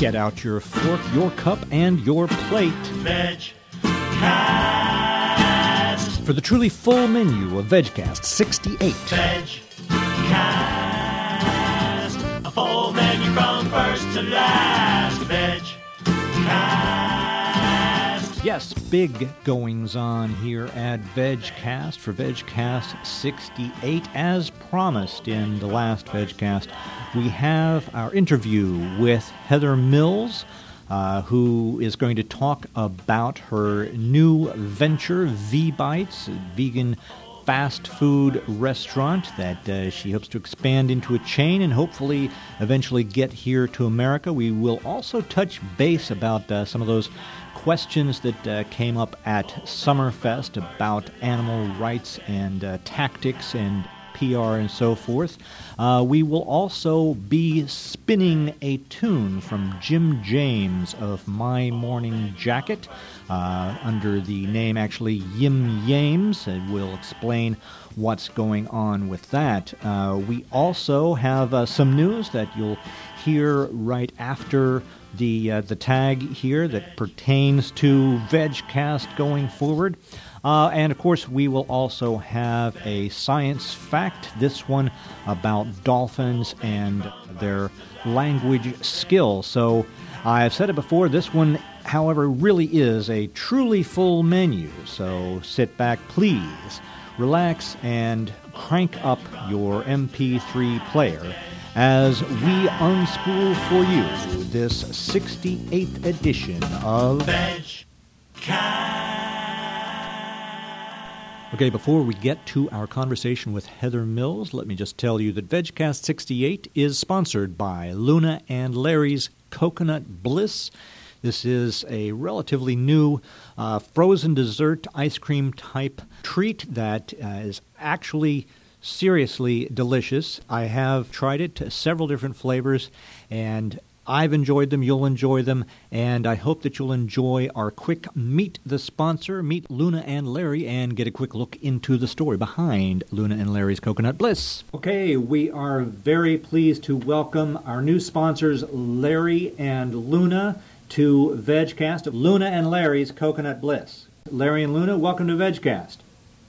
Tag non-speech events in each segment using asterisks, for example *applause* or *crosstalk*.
Get out your fork, your cup, and your plate. Veg Cast. For the truly full menu of VegCast 68. Veg Cast. A full menu from first to last. Veg Cast. Yes, big goings on here at VegCast for VegCast 68. As promised in the last VegCast, we have our interview with Heather Mills. Uh, who is going to talk about her new venture, V Bites, vegan fast food restaurant that uh, she hopes to expand into a chain and hopefully eventually get here to America. We will also touch base about uh, some of those questions that uh, came up at Summerfest about animal rights and uh, tactics and PR and so forth. Uh, we will also be spinning a tune from Jim James of My Morning Jacket uh, under the name actually Yim Yames. And we'll explain what's going on with that. Uh, we also have uh, some news that you'll hear right after the uh, the tag here that pertains to VegCast going forward. Uh, and of course, we will also have a science fact, this one about dolphins and their language skill. So I've said it before, this one, however, really is a truly full menu. So sit back, please, relax, and crank up your MP3 player as we unschool for you this 68th edition of Veg Cast. Okay, before we get to our conversation with Heather Mills, let me just tell you that VegCast 68 is sponsored by Luna and Larry's Coconut Bliss. This is a relatively new uh, frozen dessert ice cream type treat that uh, is actually seriously delicious. I have tried it, to several different flavors, and I've enjoyed them, you'll enjoy them, and I hope that you'll enjoy our quick Meet the Sponsor, Meet Luna and Larry, and get a quick look into the story behind Luna and Larry's Coconut Bliss. Okay, we are very pleased to welcome our new sponsors, Larry and Luna, to VegCast, Luna and Larry's Coconut Bliss. Larry and Luna, welcome to VegCast.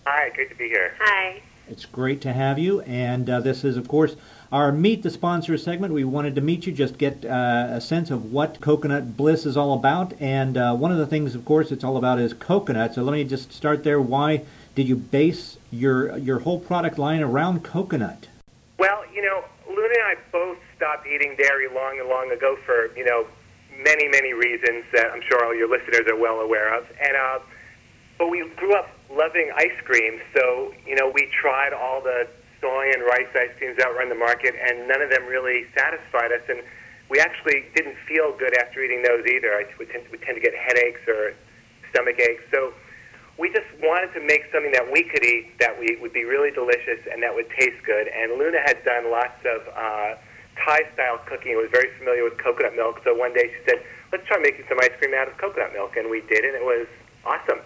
Hi, great to be here. Hi. It's great to have you, and uh, this is, of course, our Meet the Sponsor segment. We wanted to meet you, just get uh, a sense of what Coconut Bliss is all about. And uh, one of the things, of course, it's all about is coconut. So let me just start there. Why did you base your your whole product line around coconut? Well, you know, Luna and I both stopped eating dairy long and long ago for, you know, many, many reasons that I'm sure all your listeners are well aware of. And uh, but we grew up loving ice cream, so you know we tried all the soy and rice ice creams out on the market, and none of them really satisfied us. And we actually didn't feel good after eating those either. I would tend, we tend to get headaches or stomach aches. So we just wanted to make something that we could eat that we would be really delicious and that would taste good. And Luna had done lots of uh, Thai style cooking. Was very familiar with coconut milk. So one day she said, "Let's try making some ice cream out of coconut milk," and we did, and it was awesome.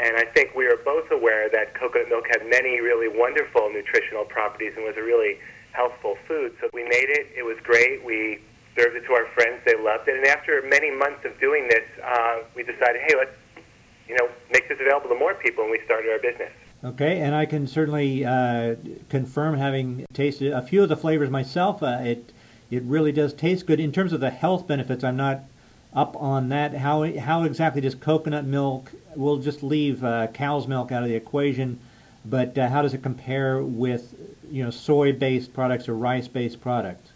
And I think we are both aware that coconut milk had many really wonderful nutritional properties and was a really healthful food. So we made it. It was great. We served it to our friends. They loved it. And after many months of doing this, uh, we decided, hey, let's you know make this available to more people, and we started our business. Okay, and I can certainly uh, confirm, having tasted a few of the flavors myself, uh, it it really does taste good. In terms of the health benefits, I'm not up on that. How how exactly does coconut milk? We'll just leave uh, cow's milk out of the equation, but uh, how does it compare with you know soy-based products or rice-based products?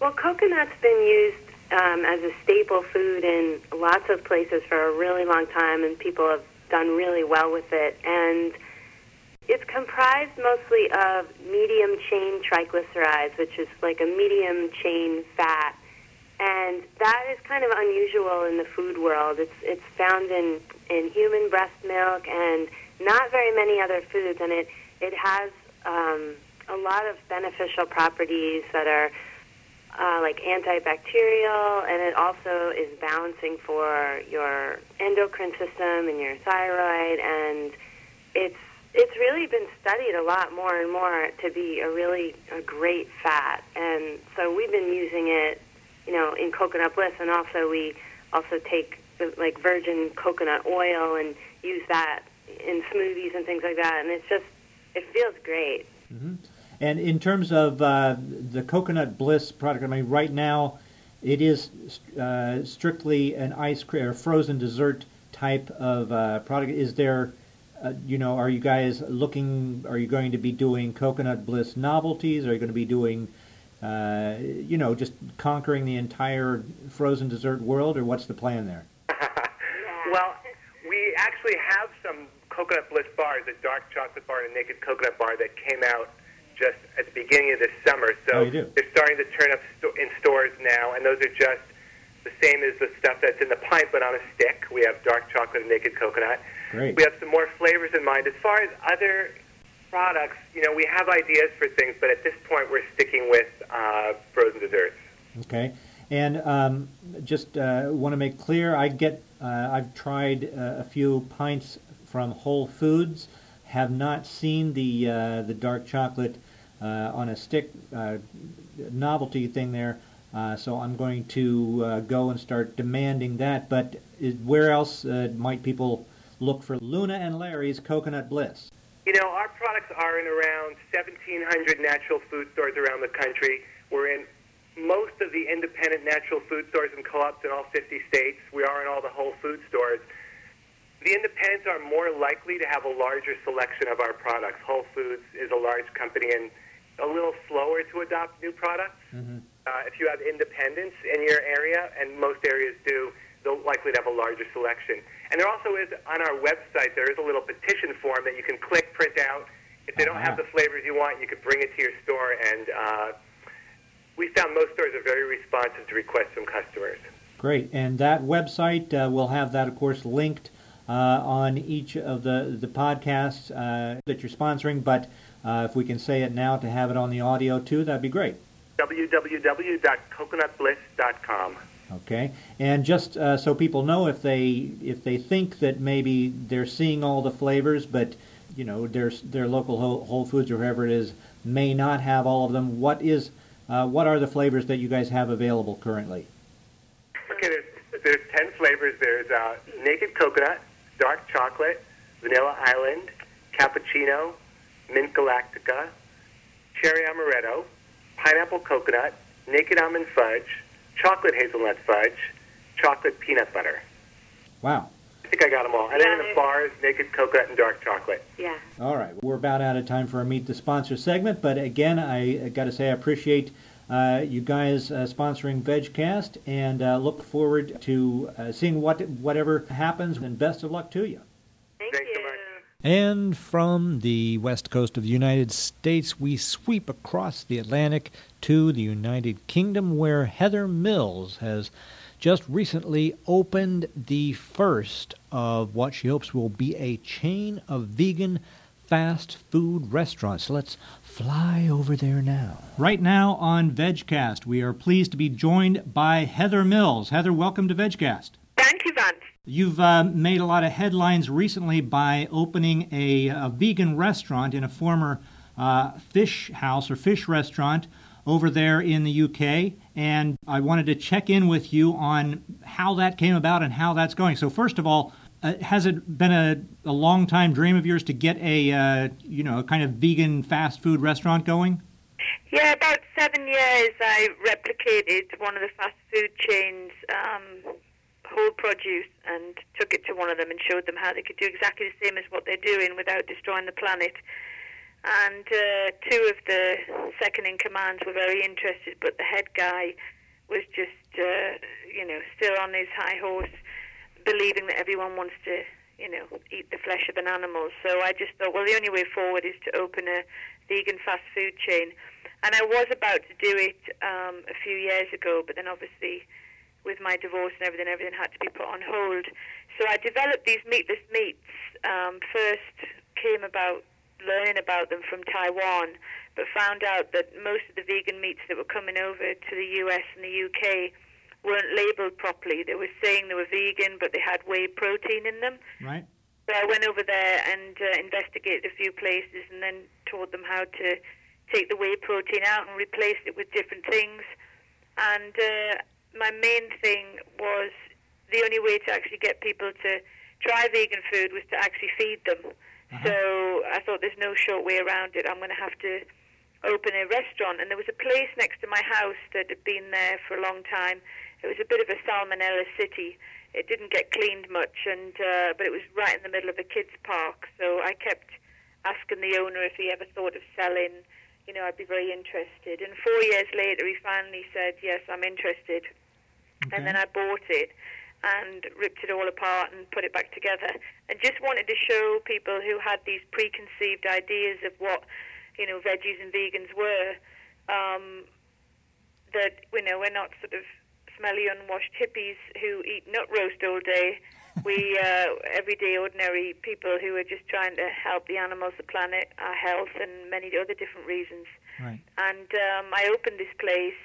Well, coconut's been used um, as a staple food in lots of places for a really long time, and people have done really well with it. And it's comprised mostly of medium chain triglycerides, which is like a medium chain fat. And that is kind of unusual in the food world. It's it's found in, in human breast milk and not very many other foods, and it it has um, a lot of beneficial properties that are uh, like antibacterial, and it also is balancing for your endocrine system and your thyroid, and it's it's really been studied a lot more and more to be a really a great fat, and so we've been using it you know, in Coconut Bliss, and also we also take like virgin coconut oil and use that in smoothies and things like that, and it's just it feels great. Mm-hmm. And in terms of uh, the Coconut Bliss product, I mean, right now it is uh, strictly an ice cream or frozen dessert type of uh, product. Is there, uh, you know, are you guys looking? Are you going to be doing Coconut Bliss novelties? Are you going to be doing, uh, you know, just conquering the entire frozen dessert world, or what's the plan there? *laughs* well, we actually have some Coconut Bliss bars, a dark chocolate bar and a naked coconut bar that came out just at the beginning of this summer. So oh, they're starting to turn up sto- in stores now, and those are just the same as the stuff that's in the pint, but on a stick. We have dark chocolate and naked coconut. Great. We have some more flavors in mind. As far as other products, you know, we have ideas for things, but at this point, we're sticking with uh, frozen desserts. Okay. And um, just uh, want to make clear, I get, uh, I've tried uh, a few pints from Whole Foods. Have not seen the uh, the dark chocolate uh, on a stick novelty thing there. so I'm going to go and start demanding that. But is, where else might people look for Luna and Larry's Coconut Bliss? You know, our products are in around 1,700 natural food stores around the country. We're in most of the independent natural food stores and co-ops in all 50 states. We are in all the Whole Food stores. The independents are more likely to have a larger selection of our products. Whole Foods is a large company and a little slower to adopt new products. Mm-hmm. Uh, if you have independents in your area, and most areas do, they're likely to have a larger selection. And there also is on our website there is a little petition form that you can click, print out. If they don't uh-huh. have the flavors you want, you can bring it to your store. And uh, we found most stores are very responsive to requests from customers. Great, and that website uh, will have that, of course, linked uh, on each of the, the podcasts uh, that you're sponsoring, but uh, if we can say it now to have it on the audio too, that'd be great. www.coconutbliss.com. Okay, and just uh, so people know, if they if they think that maybe they're seeing all the flavors, but you know their their local Whole Foods or wherever it is may not have all of them. What is uh, what are the flavors that you guys have available currently? Okay, there's, there's ten flavors. There's uh, naked coconut, dark chocolate, vanilla island, cappuccino, mint galactica, cherry amaretto, pineapple coconut, naked almond fudge, chocolate hazelnut fudge, chocolate peanut butter. Wow. I think I got them all. And then in the bars, naked coconut and dark chocolate. Yeah. All right. We're about out of time for our Meet the Sponsor segment, but again, I got to say I appreciate uh, you guys uh, sponsoring VegCast, and uh, look forward to uh, seeing what whatever happens. And best of luck to you. Thank Thanks you. So much. And from the west coast of the United States, we sweep across the Atlantic to the United Kingdom, where Heather Mills has just recently opened the first of what she hopes will be a chain of vegan fast food restaurants. So let's fly over there now. Right now on VegCast, we are pleased to be joined by Heather Mills. Heather, welcome to VegCast. Thank you, Vance. You've uh, made a lot of headlines recently by opening a, a vegan restaurant in a former uh, fish house or fish restaurant over there in the UK. And I wanted to check in with you on how that came about and how that's going. So, first of all, uh, has it been a, a long time dream of yours to get a uh, you know a kind of vegan fast food restaurant going? Yeah, about seven years. I replicated one of the fast food chains, um, Whole Produce, and took it to one of them and showed them how they could do exactly the same as what they're doing without destroying the planet. And uh, two of the second in commands were very interested, but the head guy was just, uh, you know, still on his high horse believing that everyone wants to, you know, eat the flesh of an animal. So I just thought, well, the only way forward is to open a vegan fast food chain. And I was about to do it um, a few years ago, but then obviously with my divorce and everything, everything had to be put on hold. So I developed these meatless meats. Um, first came about learning about them from Taiwan, but found out that most of the vegan meats that were coming over to the US and the UK weren't labeled properly. They were saying they were vegan, but they had whey protein in them. Right. So I went over there and uh, investigated a few places, and then taught them how to take the whey protein out and replace it with different things. And uh, my main thing was the only way to actually get people to try vegan food was to actually feed them. Uh-huh. So I thought there's no short way around it. I'm going to have to open a restaurant. And there was a place next to my house that had been there for a long time. It was a bit of a salmonella city. It didn't get cleaned much, and uh, but it was right in the middle of a kids' park. So I kept asking the owner if he ever thought of selling. You know, I'd be very interested. And four years later, he finally said, "Yes, I'm interested." Okay. And then I bought it and ripped it all apart and put it back together. And just wanted to show people who had these preconceived ideas of what, you know, veggies and vegans were, um, that, you know, we're not sort of smelly, unwashed hippies who eat nut roast all day. *laughs* We, uh, everyday, ordinary people who are just trying to help the animals, the planet, our health, and many other different reasons. Right. And um, I opened this place,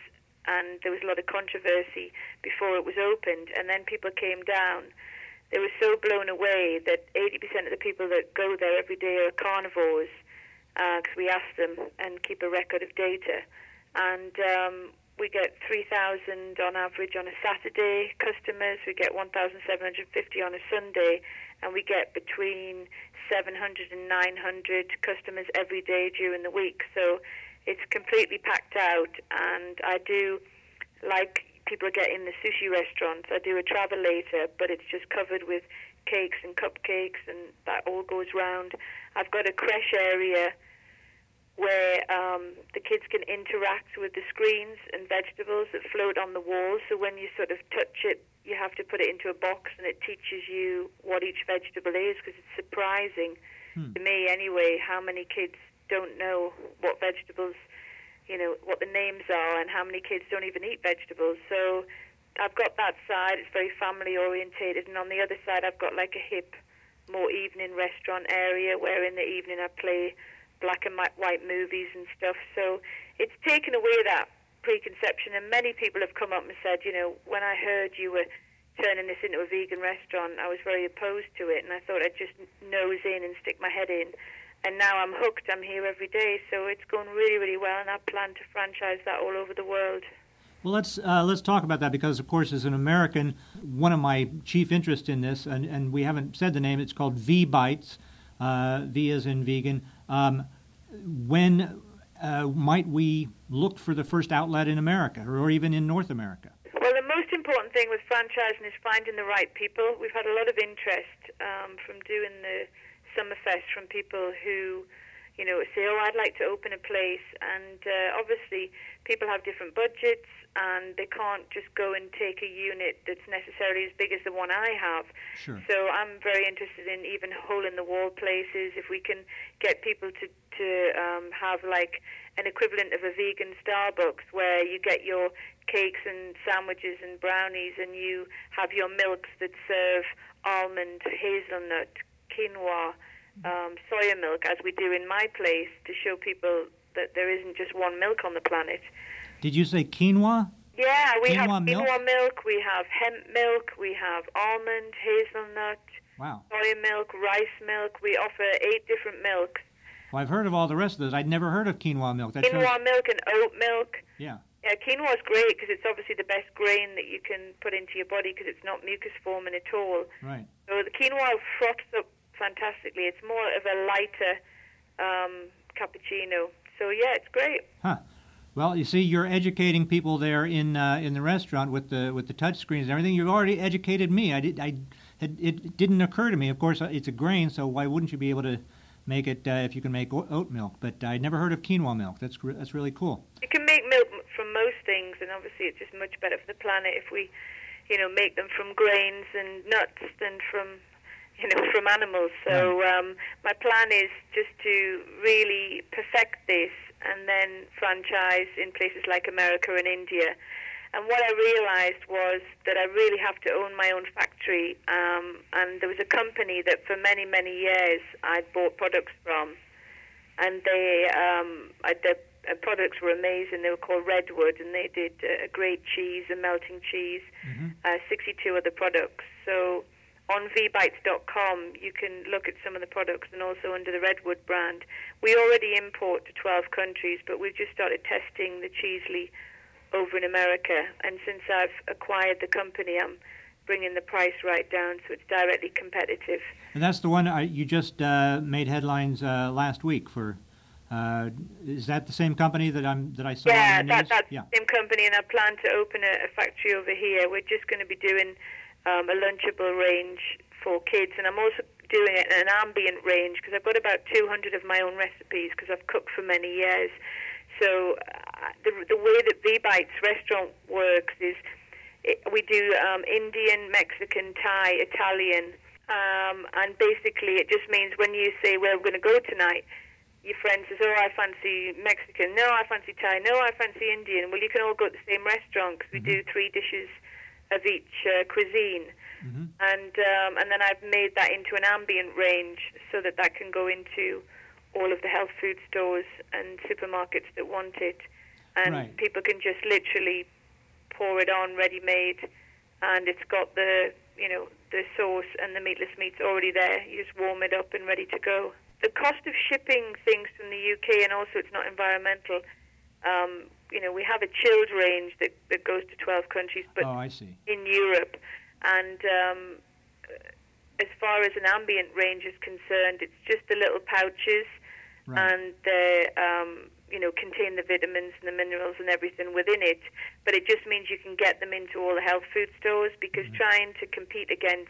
and there was a lot of controversy before it was opened. And then people came down. They were so blown away that 80% of the people that go there every day are carnivores, because we ask them and keep a record of data. And um, we get 3,000 on average on a Saturday customers. We get 1,750 on a Sunday, and we get between 700 and 900 customers every day during the week. So it's completely packed out, and I do like people get in the sushi restaurants. I do a travelator, but it's just covered with cakes and cupcakes, and that all goes round. I've got a creche area where um, the kids can interact with the screens and vegetables that float on the walls. So when you sort of touch it, you have to put it into a box, and it teaches you what each vegetable is because it's surprising Hmm. to me anyway how many kids don't know what vegetables, you know, what the names are, and how many kids don't even eat vegetables. So I've got that side; it's very family orientated, and on the other side, I've got like a hip, more evening restaurant area where in the evening I play black and white movies and stuff. So it's taken away that preconception, and many people have come up and said, you know, when I heard you were turning this into a vegan restaurant, I was very opposed to it, and I thought I'd just nose in and stick my head in. And now I'm hooked. I'm here every day, so it's going really, really well, and I plan to franchise that all over the world. Well, let's uh, let's talk about that because, of course, as an American, one of my chief interests in this, and, and we haven't said the name. It's called V Bites. Uh, v is in vegan. Um, when uh, might we look for the first outlet in America, or even in North America? Well, the most important thing with franchising is finding the right people. We've had a lot of interest um, from doing the Summerfest from people who, you know, say, "Oh, I'd like to open a place," and uh, obviously people have different budgets and they can't just go and take a unit that's necessarily as big as the one I have. Sure. So I'm very interested in even hole in the wall places. If we can get people to to um, have like an equivalent of a vegan Starbucks where you get your cakes and sandwiches and brownies and you have your milks that serve almond, hazelnut, quinoa, um, soya milk, as we do in my place, to show people that there isn't just one milk on the planet. Did you say quinoa? Yeah, we have Quinoa milk? quinoa milk, we have hemp milk, we have almond, hazelnut, Wow. soy milk, rice milk. We offer eight different milks. Well, I've heard of all the rest of those. I'd never heard of quinoa milk. That's Quinoa milk and oat milk. yeah. Yeah, quinoa is great because it's obviously the best grain that you can put into your body because it's not mucus forming at all. Right. So the quinoa froths up fantastically. It's more of a lighter um, cappuccino. So yeah, it's great. Huh. Well, you see, you're educating people there in uh, in the restaurant with the with the touch screens and everything. You've already educated me. I did. I it, it didn't occur to me. Of course, uh, it's a grain, so why wouldn't you be able to make it uh, if you can make oat milk? But I'd never heard of quinoa milk. That's that's really cool. You can make milk from most things, and obviously it's just much better for the planet if we, you know, make them from grains and nuts than from, you know, from animals. So um, my plan is just to really perfect this and then franchise in places like America and India. And what I realized was that I really have to own my own factory. Um, and there was a company that for many, many years I'd bought products from and they um, uh, the uh, products were amazing. They were called Redwood, and they did a great cheese, a melting cheese, uh, 62 other products. So on vbites.com, you can look at some of the products, and also under the Redwood brand. We already import to 12 countries, but we've just started testing the Cheezly over in America. And since I've acquired the company, I'm bringing the price right down so it's directly competitive. And that's the one I, you just uh, made headlines uh, last week for. Uh, is that the same company that I'm that I saw? Yeah, that, that's yeah. the same company, and I plan to open a, a factory over here. We're just going to be doing um, a lunchable range for kids, and I'm also doing it in an ambient range because I've got about 200 of my own recipes because I've cooked for many years. So uh, the the way that V Bites restaurant works is it, we do um, Indian, Mexican, Thai, Italian, um, and basically it just means when you say, "Well, we're going to go tonight," your friend says, "Oh, I fancy Mexican. No, I fancy Thai. No, I fancy Indian." Well, you can all go to the same restaurant because we do three dishes of each uh, cuisine, Mhm. and um, and then I've made that into an ambient range so that that can go into all of the health food stores and supermarkets that want it, and Right. people can just literally pour it on ready made, and it's got the you know the sauce and the meatless meats already there. You just warm it up and ready to go. The cost of shipping things from the UK and also it's not environmental. Um, you know, we have a chilled range that, that goes to 12 countries, but oh, I see. in Europe. And um, as far as an ambient range is concerned, it's just the little pouches, Right. and they um, you know contain the vitamins and the minerals and everything within it. But it just means you can get them into all the health food stores because trying to compete against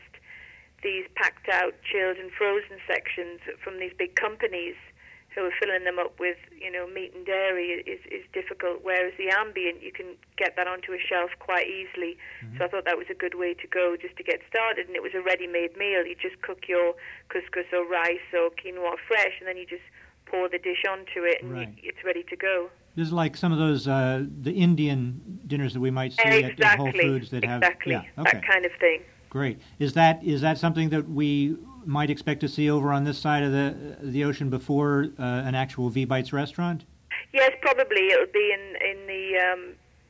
these packed out, chilled and frozen sections from these big companies are filling them up with, you know, meat and dairy is, is difficult. Whereas the ambient, you can get that onto a shelf quite easily. So I thought that was a good way to go just to get started. And it was a ready-made meal. You just cook your couscous or rice or quinoa fresh, and then you just pour the dish onto it, and Right. you, it's ready to go. This is like some of those uh, the Indian dinners that we might see at, at Whole Foods that have exactly yeah okay that kind of thing. great is that is that something that we might expect to see over on this side of the the ocean before uh, an actual V Bites restaurant Yes, probably it'll be in in the um,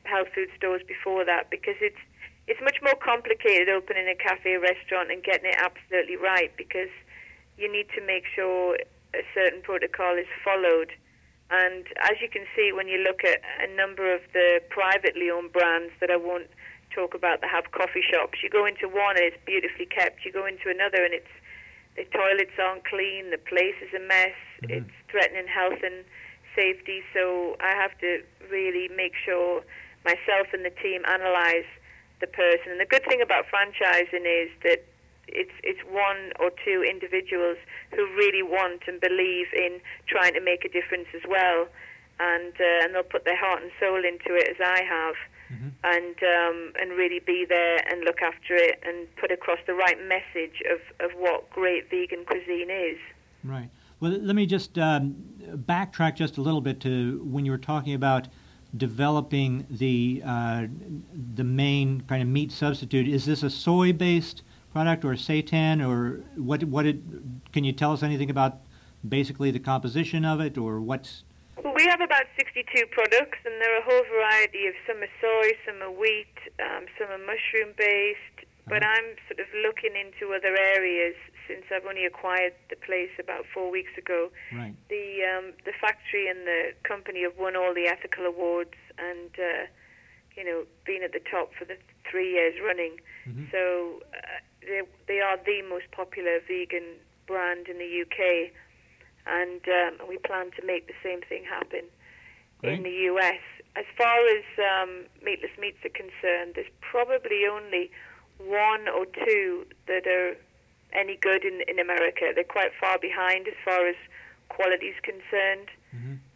health food stores before that because it's it's much more complicated opening a cafe restaurant and getting it absolutely right because you need to make sure a certain protocol is followed. And as you can see, when you look at a number of the privately owned brands that I won't talk about that have coffee shops, you go into one and it's beautifully kept. You go into another and it's the toilets aren't clean, the place is a mess, it's threatening health and safety. So I have to really make sure myself and the team analyze the person. And the good thing about franchising is that it's it's one or two individuals who really want and believe in trying to make a difference as well, and uh, and they'll put their heart and soul into it as I have, and um, and really be there and look after it and put across the right message of, of what great vegan cuisine is. Right. Well, let me just um, backtrack just a little bit to when you were talking about developing the uh, the main kind of meat substitute. Is this a soy-based product or seitan, or what? What it? Can you tell us anything about basically the composition of it, or what's? We have about 62 products, and there are a whole variety of some are soy, some are wheat, um, some are mushroom based. But I'm sort of looking into other areas since I've only acquired the place about four weeks ago. Right. The um, the factory and the company have won all the ethical awards, and uh, you know, been at the top for the three years running. So uh, they they are the most popular vegan brand in the UK, and um, we plan to make the same thing happen in the US. As far as um, meatless meats are concerned, there's probably only one or two that are any good in in America. They're quite far behind as far as quality is concerned.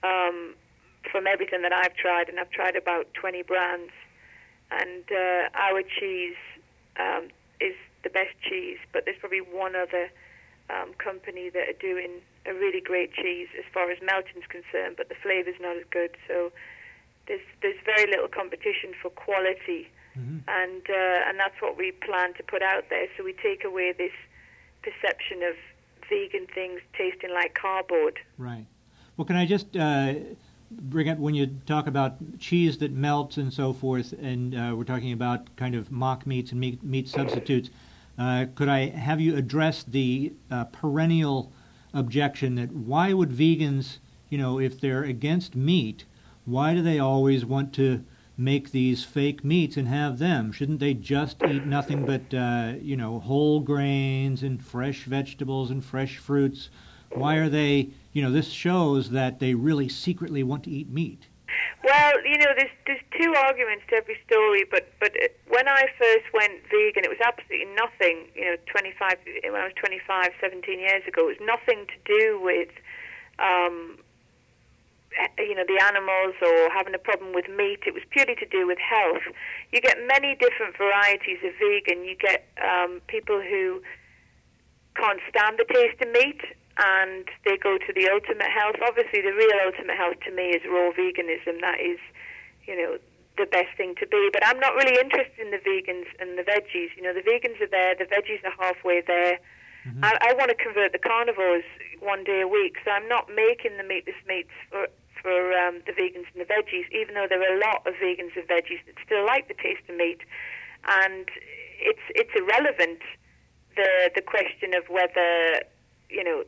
Um, from everything that I've tried, and I've tried about 20 brands, and uh, our cheese um, is the best cheese. But there's probably one other um, company that are doing a really great cheese as far as melting's concerned, but the flavor's not as good. So there's there's very little competition for quality, and uh, and that's what we plan to put out there. So we take away this perception of vegan things tasting like cardboard. Right. Well, can I just uh, bring up when you talk about cheese that melts and so forth, and uh, we're talking about kind of mock meats and meat, meat substitutes. Uh, could I have you address the uh, perennial objection that why would vegans, you know, if they're against meat, why do they always want to make these fake meats and have them? Shouldn't they just eat nothing but uh, you know whole grains and fresh vegetables and fresh fruits? Why are they? You know, this shows that they really secretly want to eat meat. Well, you know, there's there's two arguments to every story, but but when I first went vegan, it was absolutely nothing. You know, 25 when I was 25, 17 years ago, it was nothing to do with um, you know, the animals or having a problem with meat. It was purely to do with health. You get many different varieties of vegan. You get um, people who can't stand the taste of meat and they go to the ultimate health. Obviously, the real ultimate health to me is raw veganism. That is, you know, the best thing to be. But I'm not really interested in the vegans and the veggies. You know, the vegans are there, the veggies are halfway there. Mm-hmm. I, I want to convert the carnivores one day a week, so I'm not making the meatless meats for for um, the vegans and the veggies, even though there are a lot of vegans and veggies that still like the taste of meat. And it's it's irrelevant the the question of whether you know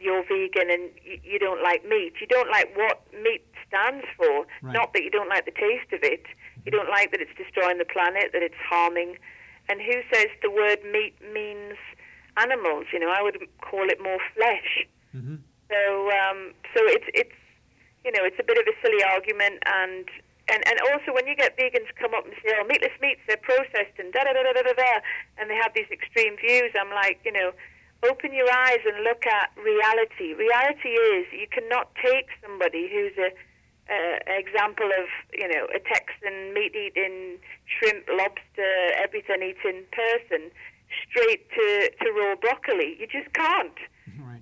you're vegan and you, you don't like meat. You don't like what meat stands for. Right. Not that you don't like the taste of it. You don't like that it's destroying the planet, that it's harming. And who says the word meat means animals? You know, I would call it more flesh. Mm-hmm. So, um, so it's it's you know, it's a bit of a silly argument and and, and also when you get vegans come up and say, oh, meatless meats, they're processed and da da da da da da, and they have these extreme views, I'm like, you know, open your eyes and look at reality. Reality is you cannot take somebody who's a uh, example of, you know, a Texan meat eating, shrimp, lobster, everything eating person straight to, to raw broccoli. You just can't. *laughs*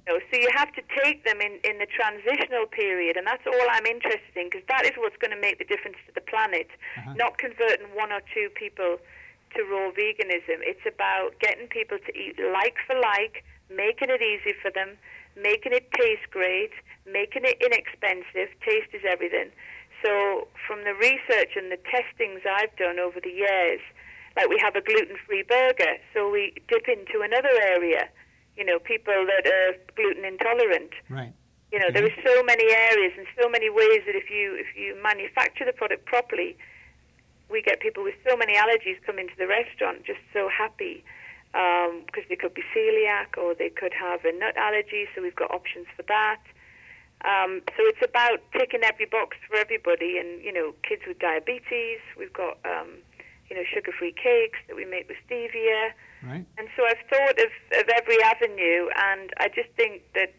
know, so you have to take them in, in the transitional period, and that's all I'm interested in because that is what's going to make the difference to the planet. Uh-huh. Not converting one or two people to raw veganism. It's about getting people to eat like for like, making it easy for them, making it taste great, making it inexpensive. Taste is everything. So, from the research and the testings I've done over the years, like we have a gluten free burger, so we dip into another area you know, people that are gluten intolerant. Right. You know, there are so many areas and so many ways that if you if you manufacture the product properly, we get people with so many allergies come into the restaurant just so happy because um, they could be celiac or they could have a nut allergy. So we've got options for that. Um, so it's about ticking every box for everybody, and you know, kids with diabetes. We've got um, you know sugar-free cakes that we make with stevia. Right. And so I've thought of, of every avenue, and I just think that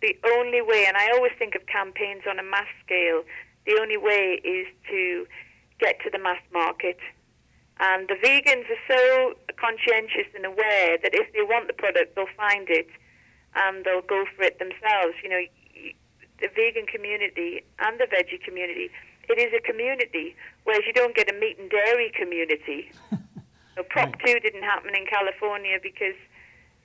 the only way, and I always think of campaigns on a mass scale, the only way is to get to the mass market. And the vegans are so conscientious and aware that if they want the product, they'll find it and they'll go for it themselves. You know, the vegan community and the veggie community, it is a community, whereas you don't get a meat and dairy community. *laughs* So Prop right. 2 didn't happen in California because,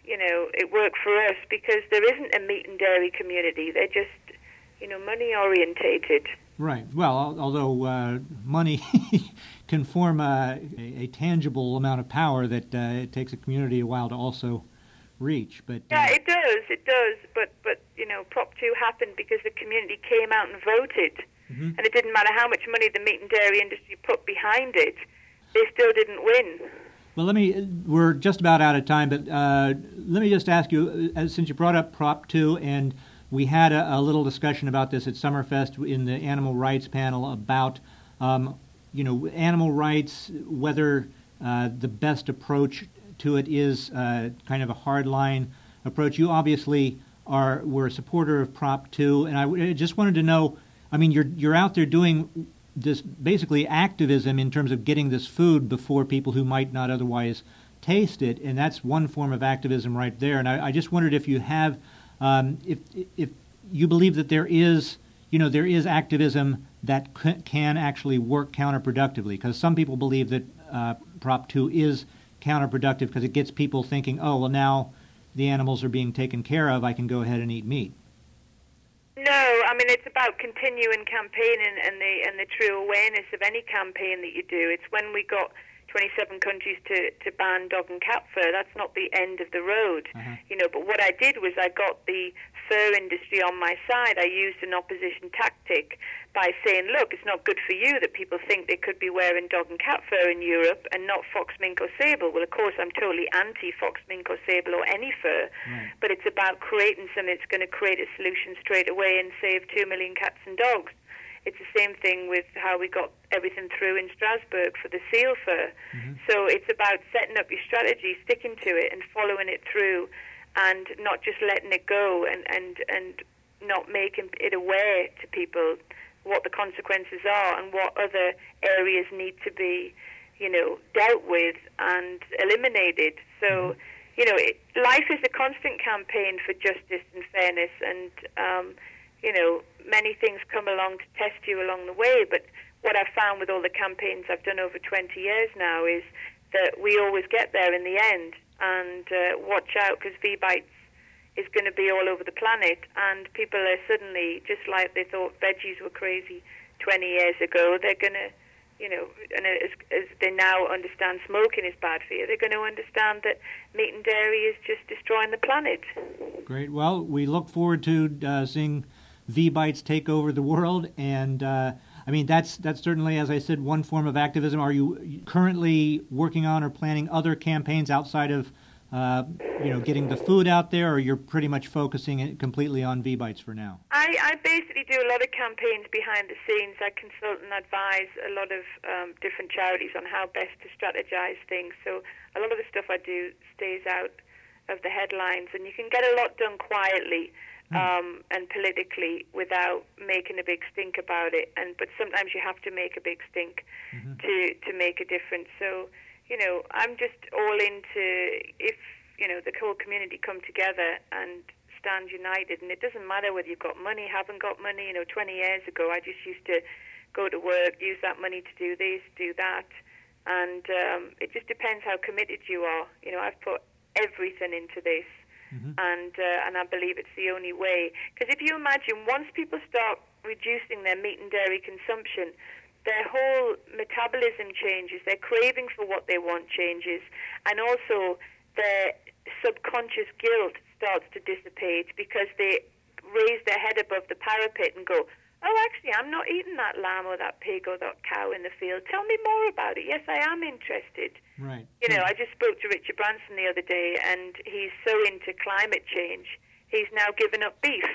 you know, it worked for us because there isn't a meat and dairy community. They're just, you know, money orientated. Right. Well, although uh, money *laughs* can form a, a, tangible amount of power that uh, it takes a community a while to also reach. But uh, yeah, it does. It does. But but you know, Prop Two happened because the community came out and voted, mm-hmm. and it didn't matter how much money the meat and dairy industry put behind it they still didn't win. Well, let me. We're just about out of time, but uh, let me just ask you, uh, since you brought up Prop Two, and we had a, a, little discussion about this at Summerfest in the animal rights panel about, um, you know, animal rights, whether uh, the best approach to it is uh, kind of a hardline approach. You obviously are were a supporter of Prop Two, and I just wanted to know. I mean, you're you're out there doing this basically activism in terms of getting this food before people who might not otherwise taste it, and that's one form of activism right there. And I, I just wondered if you have, um, if if you believe that there is, you know, there is activism that c- can actually work counterproductively, because some people believe that uh, Prop Two is counterproductive because it gets people thinking, oh well, now the animals are being taken care of, I can go ahead and eat meat. No, I mean it's about continuing campaigning and the and the true awareness of any campaign that you do. It's when we got 27 countries to, to ban dog and cat fur. That's not the end of the road, Uh-huh. you know. But what I did was I got the fur industry on my side. I used an opposition tactic by saying, look, it's not good for you that people think they could be wearing dog and cat fur in Europe and not fox, mink, or sable. Well, of course, I'm totally anti fox, mink, or sable or any fur, Right. but it's about creating something that's going to create a solution straight away and save two million cats and dogs. It's the same thing with how we got everything through in Strasbourg for the seal fur. So it's about setting up your strategy, sticking to it, and following it through, and not just letting it go and, and, and not making it aware to people what the consequences are and what other areas need to be, you know, dealt with and eliminated. So, you know, it, life is a constant campaign for justice and fairness, and um, you know, many things come along to test you along the way. But what I've found with all the campaigns I've done over 20 years now is that we always get there in the end. And uh, watch out because V bites is going to be all over the planet, and people are suddenly just like they thought veggies were crazy 20 years ago. They're going to, you know, and as, as they now understand smoking is bad for you, they're going to understand that meat and dairy is just destroying the planet. Great. Well, we look forward to uh, seeing V Bites take over the world, and uh, I mean that's that's certainly, as I said, one form of activism. Are you currently working on or planning other campaigns outside of, uh, you know, getting the food out there, or you're pretty much focusing completely on V Bites for now? I, I basically do a lot of campaigns behind the scenes. I consult and advise a lot of um, different charities on how best to strategize things. So a lot of the stuff I do stays out of the headlines, and you can get a lot done quietly um, and politically without making a big stink about it. And but sometimes you have to make a big stink to to make a difference. So you know, I'm just all into if you know the whole community come together and stand united, and it doesn't matter whether you've got money, haven't got money. You know, 20 years ago, I just used to go to work, use that money to do this, do that, and um, it just depends how committed you are. You know, I've put everything into this, and uh, and I believe it's the only way. Because if you imagine, once people start reducing their meat and dairy consumption, their whole metabolism changes, their craving for what they want changes, and also their subconscious guilt starts to dissipate because they raise their head above the parapet and go, Oh, actually, I'm not eating that lamb or that pig or that cow in the field. Tell me more about it. Yes, I am interested. Right. You know, I just spoke to Richard Branson the other day, and he's so into climate change, he's now given up beef.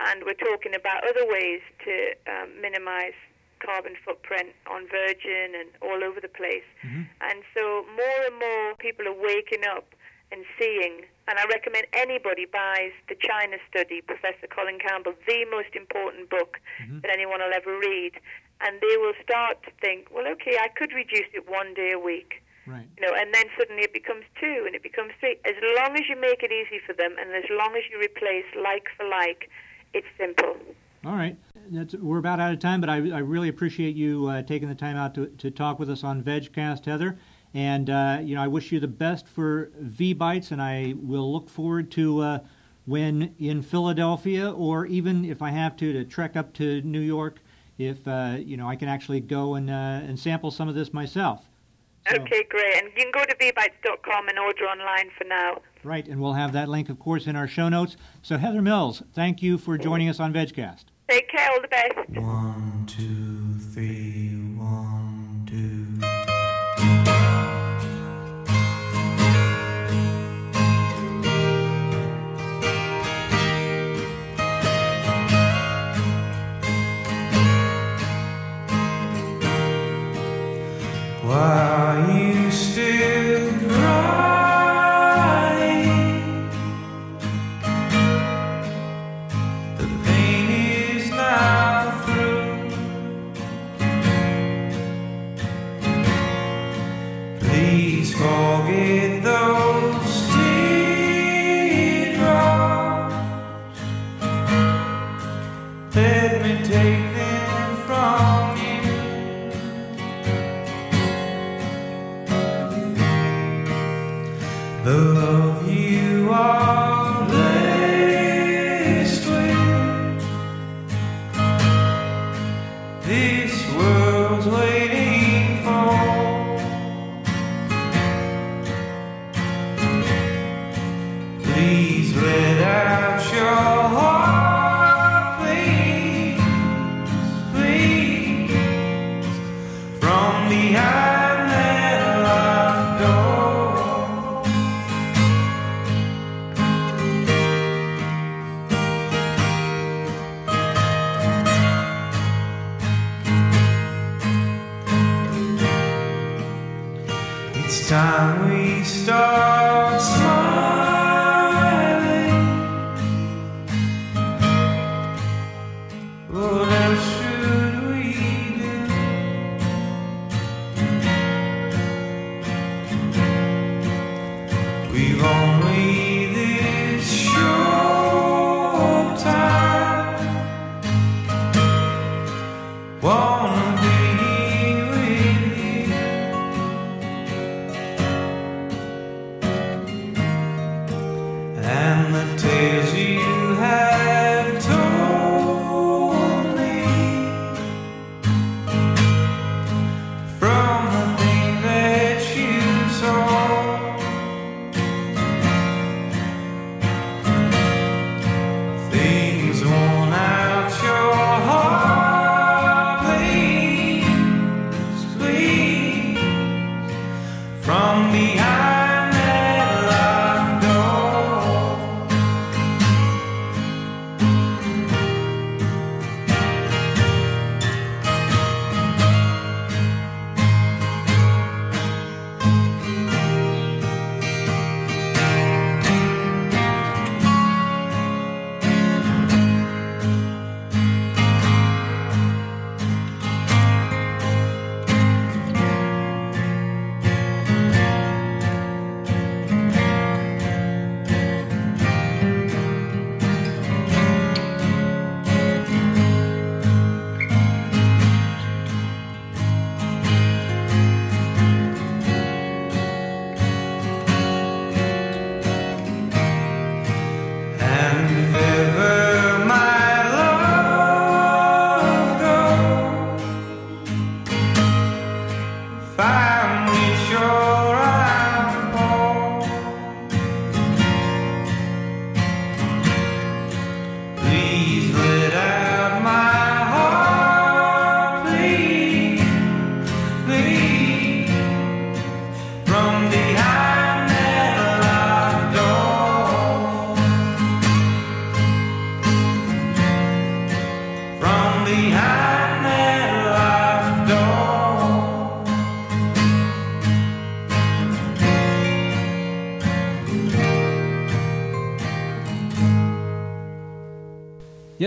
And we're talking about other ways to um, minimize carbon footprint on Virgin and all over the place. And so more and more people are waking up and seeing. And I recommend anybody buys the China study, Professor Colin Campbell, the most important book that anyone will ever read. And they will start to think, well, okay, I could reduce it one day a week Right. you know, and then suddenly it becomes two and it becomes three. As long as you make it easy for them and as long as you replace like for like, it's simple. All right. That's, we're about out of time, but I, I really appreciate you uh, taking the time out to, to talk with us on VegCast, Heather. And, uh, you know, I wish you the best for V Bites, and I will look forward to uh, when in Philadelphia, or even if I have to, to trek up to New York, if, uh, you know, I can actually go and, uh, and sample some of this myself. So- Okay, great. And you can go to vbites.com and order online for now. Right, and we'll have that link, of course, in our show notes. So, Heather Mills, thank you for joining us on VegCast. Take care, all the best. One, two, Why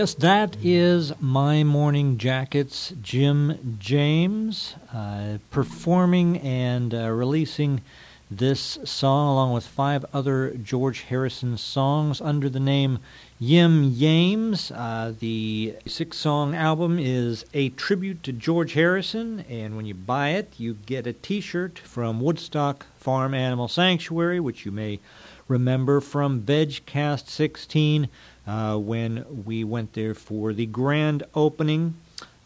Yes, that is My Morning Jacket's, Jim James, uh, performing and uh, releasing this song along with five other George Harrison songs under the name Yim Yames. Uh, the six song album is a tribute to George Harrison, and when you buy it, you get a t shirt from Woodstock Farm Animal Sanctuary, which you may remember from VegCast 16 uh, when we went there for the grand opening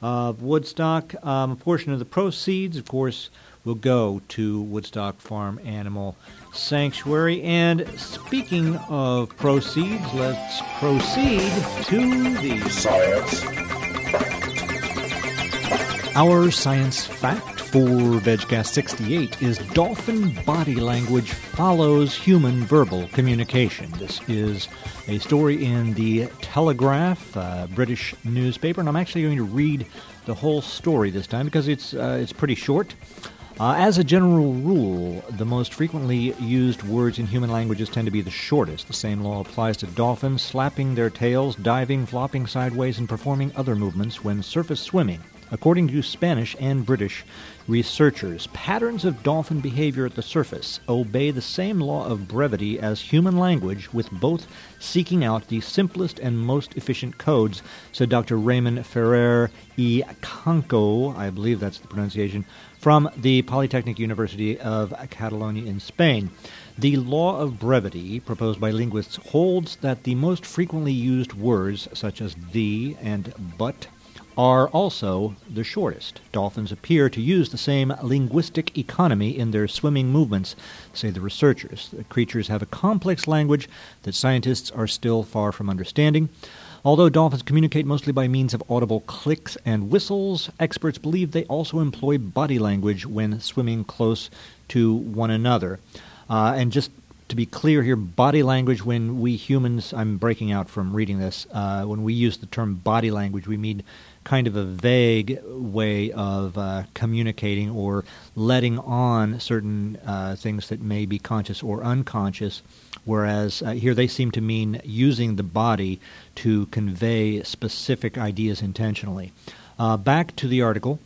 of Woodstock. Um, a portion of the proceeds, of course, will go to Woodstock Farm Animal Sanctuary. And speaking of proceeds, let's proceed to the Science. Our science fact for VegCast 68 is dolphin body language follows human verbal communication. This is a story in the Telegraph, British newspaper, and I'm actually going to read the whole story this time because it's uh, it's pretty short. Uh, as a general rule, the most frequently used words in human languages tend to be the shortest. The same law applies to dolphins slapping their tails, diving, flopping sideways, and performing other movements when surface swimming. According to Spanish and British researchers, patterns of dolphin behavior at the surface obey the same law of brevity as human language, with both seeking out the simplest and most efficient codes, said Dr. Raymond Ferrer y Canco, I believe that's the pronunciation, from the Polytechnic University of Catalonia in Spain. The law of brevity, proposed by linguists, holds that the most frequently used words, such as the and but, are also the shortest. Dolphins appear to use the same linguistic economy in their swimming movements, say the researchers. The creatures have a complex language that scientists are still far from understanding. Although dolphins communicate mostly by means of audible clicks and whistles, experts believe they also employ body language when swimming close to one another. Uh, and just to be clear here, body language, when we humans, I'm breaking out from reading this, uh, when we use the term body language, we mean kind of a vague way of uh, communicating or letting on certain uh, things that may be conscious or unconscious, whereas uh, here they seem to mean using the body to convey specific ideas intentionally. Uh, back to the article.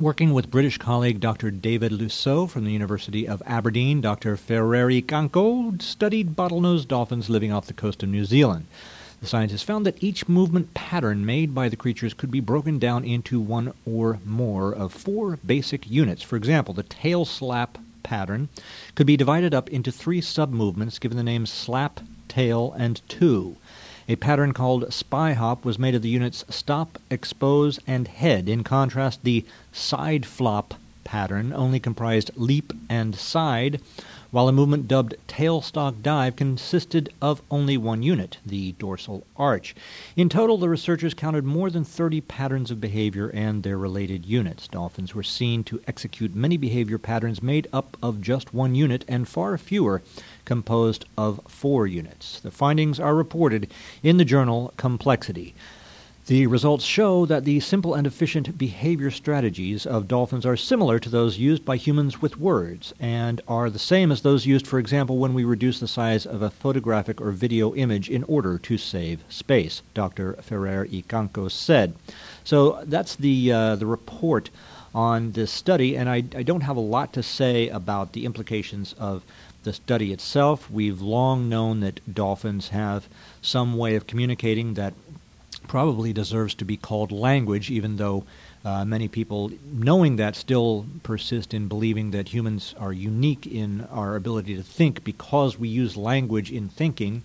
Working with British colleague Dr. David Lusseau from the University of Aberdeen, Dr. Ferreri Kanko studied bottlenose dolphins living off the coast of New Zealand. The scientists found that each movement pattern made by the creatures could be broken down into one or more of four basic units. For example, the tail slap pattern could be divided up into three sub movements given the names slap, tail, and two. A pattern called spy hop was made of the units stop, expose, and head. In contrast, the side flop pattern only comprised leap and side, while a movement dubbed tailstock dive consisted of only one unit, the dorsal arch. In total, the researchers counted more than 30 patterns of behavior and their related units. Dolphins were seen to execute many behavior patterns made up of just one unit and far fewer composed of four units. The findings are reported in the journal Complexity. The results show that the simple and efficient behavior strategies of dolphins are similar to those used by humans with words and are the same as those used, for example, when we reduce the size of a photographic or video image in order to save space, Dr. Ferrer y said. So that's the, uh, the report on this study, and I, I don't have a lot to say about the implications of the study itself. We've long known that dolphins have some way of communicating that probably deserves to be called language, even though uh, many people, knowing that, still persist in believing that humans are unique in our ability to think because we use language in thinking.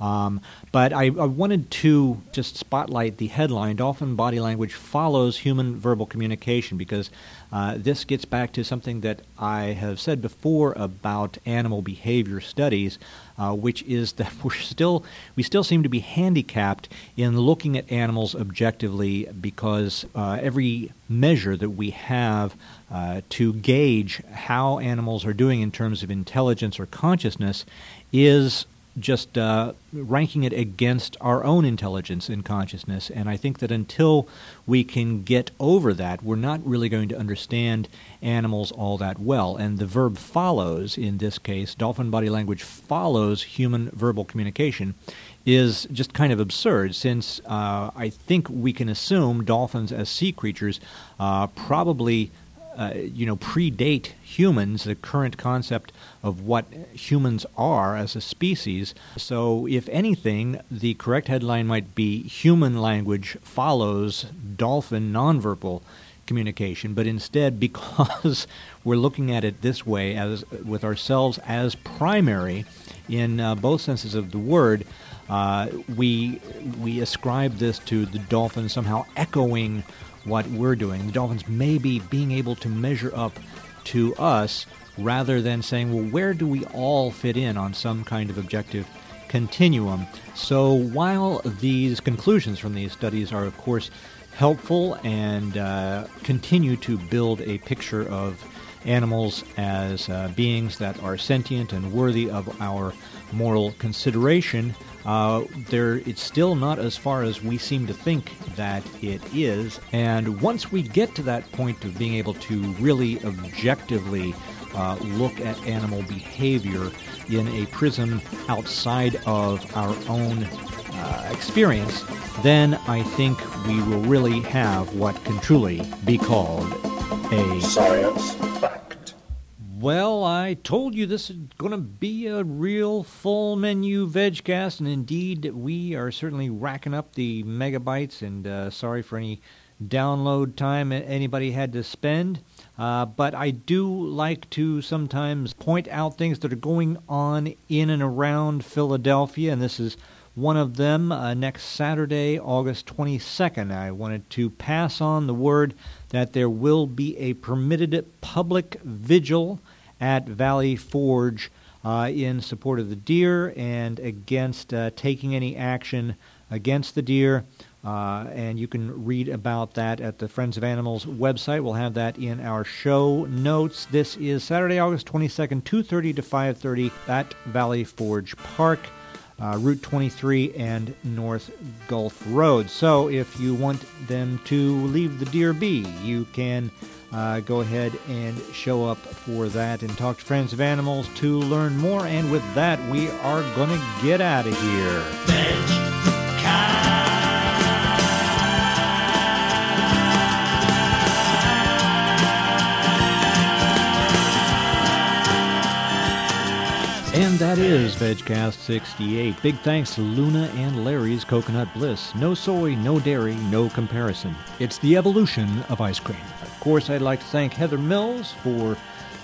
Um, but I, I, wanted to just spotlight the headline Dolphin Body Language Follows Human Verbal Communication because uh, this gets back to something that I have said before about animal behavior studies. Uh, which is that *laughs* we're still we still seem to be handicapped in looking at animals objectively because uh, every measure that we have uh, to gauge how animals are doing in terms of intelligence or consciousness is just uh, ranking it against our own intelligence and consciousness. And I think that until we can get over that, we're not really going to understand animals all that well. And the verb follows, in this case, dolphin body language follows human verbal communication, is just kind of absurd since uh, I think we can assume dolphins as sea creatures uh, probably uh, you know, predate humans, the current concept of what humans are as a species. So, if anything, the correct headline might be Human language follows dolphin nonverbal communication, but instead, *laughs* because we're looking at it this way, as with ourselves as primary in uh, both senses of the word, uh, we we ascribe this to the dolphin somehow echoing what we're doing. The Dolphins may be being able to measure up to us rather than saying, well, where do we all fit in on some kind of objective continuum? So while these conclusions from these studies are, of course, helpful and uh, continue to build a picture of animals as uh, beings that are sentient and worthy of our moral consideration, uh, there it's still not as far as we seem to think that it is. And once we get to that point of being able to really objectively uh, look at animal behavior in a prism outside of our own uh, experience, then I think we will really have what can truly be called a science well, I told you this is going to be a real full menu vegcast, and indeed, we are certainly racking up the megabytes. And uh, sorry for any download time anybody had to spend. Uh, but I do like to sometimes point out things that are going on in and around Philadelphia, and this is one of them. Uh, next Saturday, August 22nd, I wanted to pass on the word that there will be a permitted public vigil at Valley Forge uh, in support of the deer and against uh, taking any action against the deer Uh, and you can read about that at the Friends of Animals website. We'll have that in our show notes. This is Saturday, August 22nd, 2.30 to 5.30 at Valley Forge Park, uh, Route 23 and North Gulf Road. So if you want them to leave the deer be, you can uh, go ahead and show up for that and talk to Friends of Animals to learn more. And with that, we are going to get out of here. And that is VegCast 68. Big thanks to Luna and Larry's Coconut Bliss. No soy, no dairy, no comparison. It's the evolution of ice cream. Of course, I'd like to thank Heather Mills for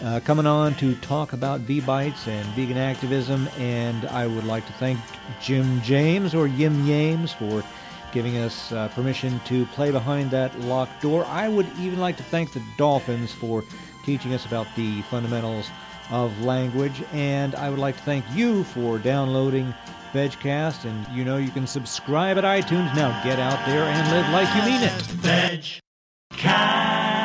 uh, coming on to talk about V-Bites and vegan activism. And I would like to thank Jim James or Yim Yames for giving us uh, permission to play behind that locked door. I would even like to thank the Dolphins for teaching us about the fundamentals of language. And I would like to thank you for downloading VegCast. And you know you can subscribe at iTunes. Now get out there and live like you mean it. VegCast.